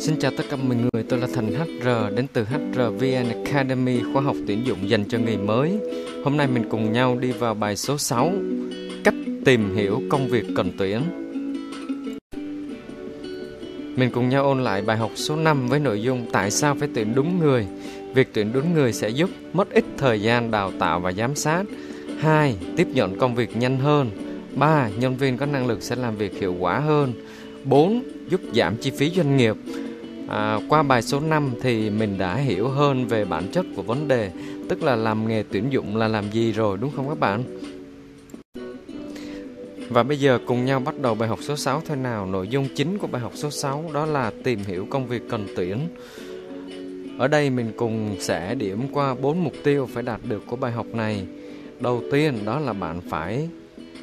Xin chào tất cả mọi người, tôi là Thành HR đến từ hrvn Academy, khóa học tuyển dụng dành cho người mới. Hôm nay mình cùng nhau đi vào bài số 6, cách tìm hiểu công việc cần tuyển. Mình cùng nhau ôn lại bài học số 5 với nội dung tại sao phải tuyển đúng người. Việc tuyển đúng người sẽ giúp mất ít thời gian đào tạo và giám sát. 2. Tiếp nhận công việc nhanh hơn. 3. Nhân viên có năng lực sẽ làm việc hiệu quả hơn. 4. Giúp giảm chi phí doanh nghiệp. À, qua bài số 5 thì mình đã hiểu hơn về bản chất của vấn đề, tức là làm nghề tuyển dụng là làm gì rồi đúng không các bạn? Và bây giờ cùng nhau bắt đầu bài học số 6 thôi nào. Nội dung chính của bài học số 6 đó là tìm hiểu công việc cần tuyển. Ở đây mình cùng sẽ điểm qua 4 mục tiêu phải đạt được của bài học này. Đầu tiên đó là bạn phải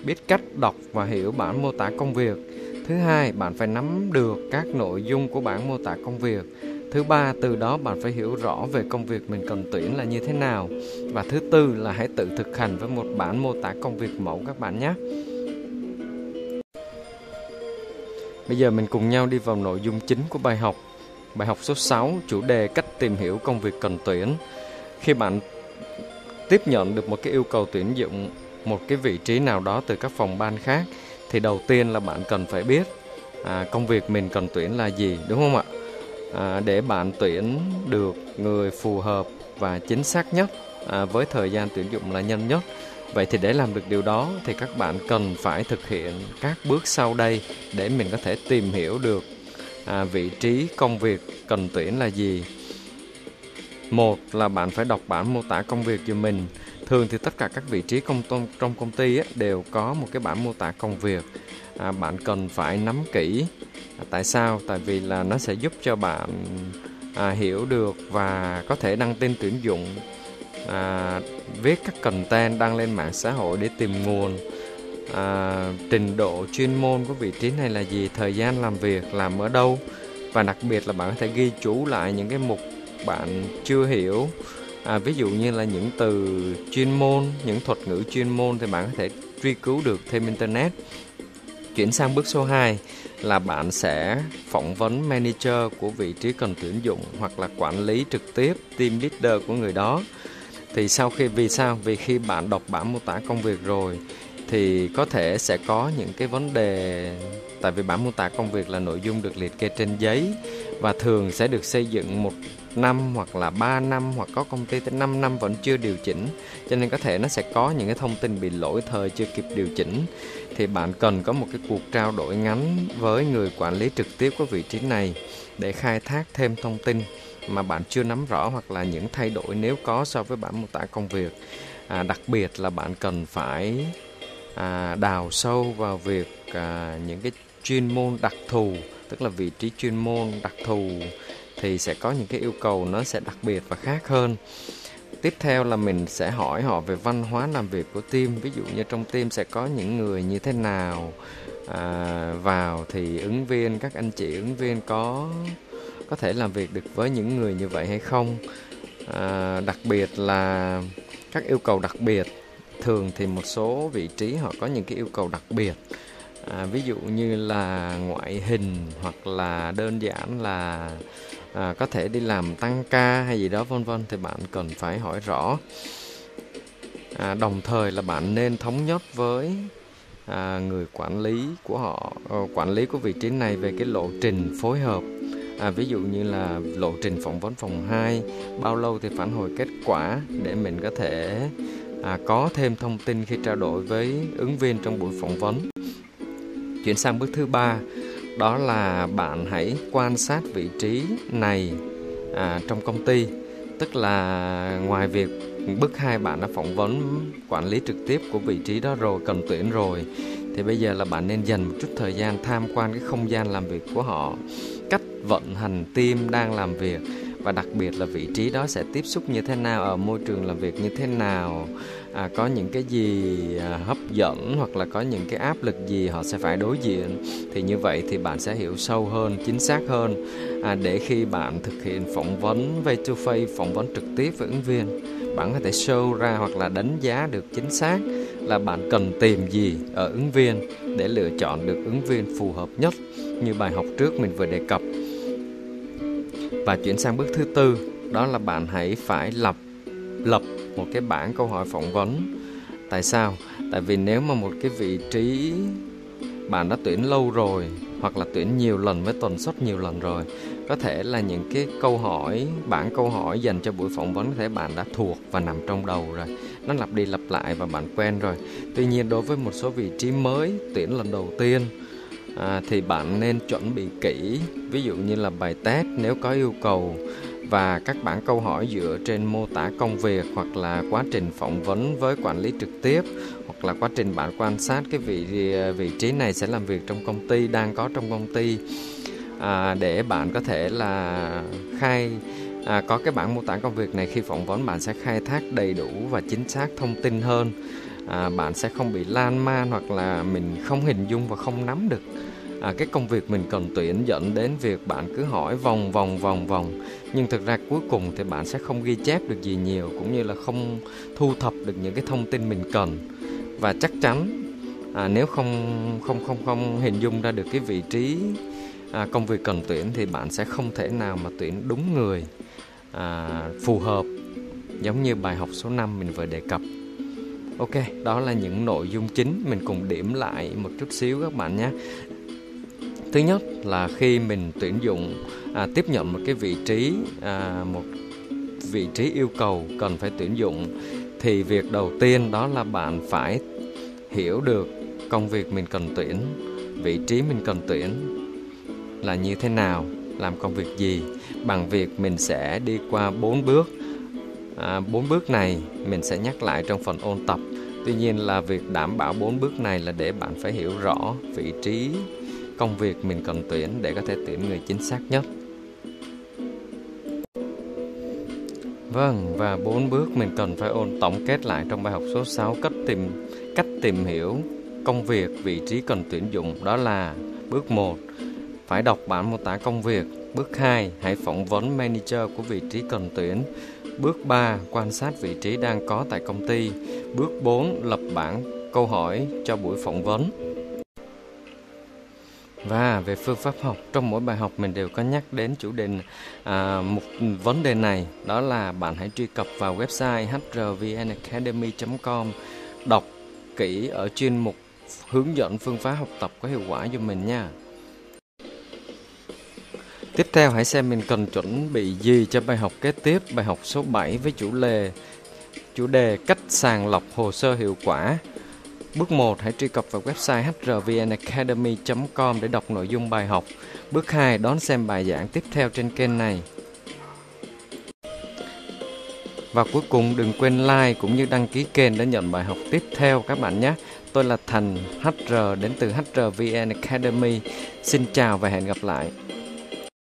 biết cách đọc và hiểu bản mô tả công việc Thứ hai, bạn phải nắm được các nội dung của bản mô tả công việc. Thứ ba, từ đó bạn phải hiểu rõ về công việc mình cần tuyển là như thế nào. Và thứ tư là hãy tự thực hành với một bản mô tả công việc mẫu các bạn nhé. Bây giờ mình cùng nhau đi vào nội dung chính của bài học. Bài học số 6, chủ đề cách tìm hiểu công việc cần tuyển. Khi bạn tiếp nhận được một cái yêu cầu tuyển dụng một cái vị trí nào đó từ các phòng ban khác thì đầu tiên là bạn cần phải biết à, công việc mình cần tuyển là gì đúng không ạ? À, để bạn tuyển được người phù hợp và chính xác nhất à, với thời gian tuyển dụng là nhanh nhất. Vậy thì để làm được điều đó thì các bạn cần phải thực hiện các bước sau đây để mình có thể tìm hiểu được à, vị trí công việc cần tuyển là gì. Một là bạn phải đọc bản mô tả công việc cho mình thường thì tất cả các vị trí công trong công ty ấy, đều có một cái bản mô tả công việc. À, bạn cần phải nắm kỹ à, tại sao? Tại vì là nó sẽ giúp cho bạn à, hiểu được và có thể đăng tin tuyển dụng à, viết các content đăng lên mạng xã hội để tìm nguồn. À, trình độ chuyên môn của vị trí này là gì? Thời gian làm việc làm ở đâu? Và đặc biệt là bạn có thể ghi chú lại những cái mục bạn chưa hiểu à, ví dụ như là những từ chuyên môn những thuật ngữ chuyên môn thì bạn có thể truy cứu được thêm internet. Chuyển sang bước số 2 là bạn sẽ phỏng vấn manager của vị trí cần tuyển dụng hoặc là quản lý trực tiếp team leader của người đó. Thì sau khi vì sao? Vì khi bạn đọc bản mô tả công việc rồi thì có thể sẽ có những cái vấn đề tại vì bản mô tả công việc là nội dung được liệt kê trên giấy và thường sẽ được xây dựng một năm hoặc là 3 năm hoặc có công ty tới 5 năm vẫn chưa điều chỉnh. Cho nên có thể nó sẽ có những cái thông tin bị lỗi thời chưa kịp điều chỉnh. Thì bạn cần có một cái cuộc trao đổi ngắn với người quản lý trực tiếp của vị trí này để khai thác thêm thông tin mà bạn chưa nắm rõ hoặc là những thay đổi nếu có so với bản mô tả công việc. À, đặc biệt là bạn cần phải à, đào sâu vào việc à, những cái chuyên môn đặc thù tức là vị trí chuyên môn đặc thù thì sẽ có những cái yêu cầu nó sẽ đặc biệt và khác hơn. Tiếp theo là mình sẽ hỏi họ về văn hóa làm việc của team. Ví dụ như trong team sẽ có những người như thế nào à, vào thì ứng viên các anh chị ứng viên có có thể làm việc được với những người như vậy hay không? À, đặc biệt là các yêu cầu đặc biệt. Thường thì một số vị trí họ có những cái yêu cầu đặc biệt. À, ví dụ như là ngoại hình hoặc là đơn giản là à, có thể đi làm tăng ca hay gì đó vân vân thì bạn cần phải hỏi rõ. À, đồng thời là bạn nên thống nhất với à, người quản lý của họ ờ, quản lý của vị trí này về cái lộ trình phối hợp. À, ví dụ như là lộ trình phỏng vấn phòng 2 bao lâu thì phản hồi kết quả để mình có thể à, có thêm thông tin khi trao đổi với ứng viên trong buổi phỏng vấn. Chuyển sang bước thứ ba đó là bạn hãy quan sát vị trí này à, trong công ty. Tức là ngoài việc bước hai bạn đã phỏng vấn quản lý trực tiếp của vị trí đó rồi cần tuyển rồi thì bây giờ là bạn nên dành một chút thời gian tham quan cái không gian làm việc của họ. Cách vận hành team đang làm việc và đặc biệt là vị trí đó sẽ tiếp xúc như thế nào ở môi trường làm việc như thế nào à, có những cái gì à, hấp dẫn hoặc là có những cái áp lực gì họ sẽ phải đối diện. Thì như vậy thì bạn sẽ hiểu sâu hơn chính xác hơn à, để khi bạn thực hiện phỏng vấn face to face phỏng vấn trực tiếp với ứng viên bạn có thể show ra hoặc là đánh giá được chính xác là bạn cần tìm gì ở ứng viên để lựa chọn được ứng viên phù hợp nhất. Như bài học trước mình vừa đề cập và chuyển sang bước thứ tư, đó là bạn hãy phải lập lập một cái bảng câu hỏi phỏng vấn. Tại sao? Tại vì nếu mà một cái vị trí bạn đã tuyển lâu rồi hoặc là tuyển nhiều lần với tần suất nhiều lần rồi có thể là những cái câu hỏi bản câu hỏi dành cho buổi phỏng vấn có thể bạn đã thuộc và nằm trong đầu rồi nó lặp đi lặp lại và bạn quen rồi tuy nhiên đối với một số vị trí mới tuyển lần đầu tiên à, thì bạn nên chuẩn bị kỹ ví dụ như là bài test nếu có yêu cầu và các bản câu hỏi dựa trên mô tả công việc hoặc là quá trình phỏng vấn với quản lý trực tiếp hoặc là quá trình bạn quan sát cái vị vị trí này sẽ làm việc trong công ty đang có trong công ty. À, để bạn có thể là khai à, có cái bản mô tả công việc này khi phỏng vấn bạn sẽ khai thác đầy đủ và chính xác thông tin hơn à, bạn sẽ không bị lan man hoặc là mình không hình dung và không nắm được. À, cái công việc mình cần tuyển dẫn đến việc bạn cứ hỏi vòng vòng vòng vòng. Nhưng thực ra cuối cùng thì bạn sẽ không ghi chép được gì nhiều cũng như là không thu thập được những cái thông tin mình cần. Và chắc chắn à, nếu không không không không hình dung ra được cái vị trí à, công việc cần tuyển thì bạn sẽ không thể nào mà tuyển đúng người à, phù hợp. Giống như bài học số 5 mình vừa đề cập. Ok, đó là những nội dung chính mình cùng điểm lại một chút xíu các bạn nhé. Thứ nhất là khi mình tuyển dụng à, tiếp nhận một cái vị trí à, một vị trí yêu cầu cần phải tuyển dụng thì việc đầu tiên đó là bạn phải hiểu được công việc mình cần tuyển, vị trí mình cần tuyển là như thế nào, làm công việc gì bằng việc mình sẽ đi qua bốn bước. À, bốn bước này mình sẽ nhắc lại trong phần ôn tập. Tuy nhiên là việc đảm bảo bốn bước này là để bạn phải hiểu rõ vị trí công việc mình cần tuyển để có thể tuyển người chính xác nhất. Vâng, và bốn bước mình cần phải ôn tổng kết lại trong bài học số 6 cách tìm cách tìm hiểu công việc, vị trí cần tuyển dụng đó là bước 1 phải đọc bản mô tả công việc. Bước 2 hãy phỏng vấn manager của vị trí cần tuyển. Bước 3 quan sát vị trí đang có tại công ty. Bước 4 lập bản câu hỏi cho buổi phỏng vấn. Và về phương pháp học, trong mỗi bài học mình đều có nhắc đến chủ đề à, một vấn đề này, đó là bạn hãy truy cập vào website hrvnacademy.com, đọc kỹ ở chuyên mục hướng dẫn phương pháp học tập có hiệu quả cho mình nha. Tiếp theo hãy xem mình cần chuẩn bị gì cho bài học kế tiếp, bài học số 7 với chủ đề chủ đề cách sàng lọc hồ sơ hiệu quả. Bước 1, hãy truy cập vào website hrvnacademy.com để đọc nội dung bài học. Bước 2, đón xem bài giảng tiếp theo trên kênh này. Và cuối cùng đừng quên like cũng như đăng ký kênh để nhận bài học tiếp theo các bạn nhé. Tôi là Thành HR đến từ HRVN Academy. Xin chào và hẹn gặp lại.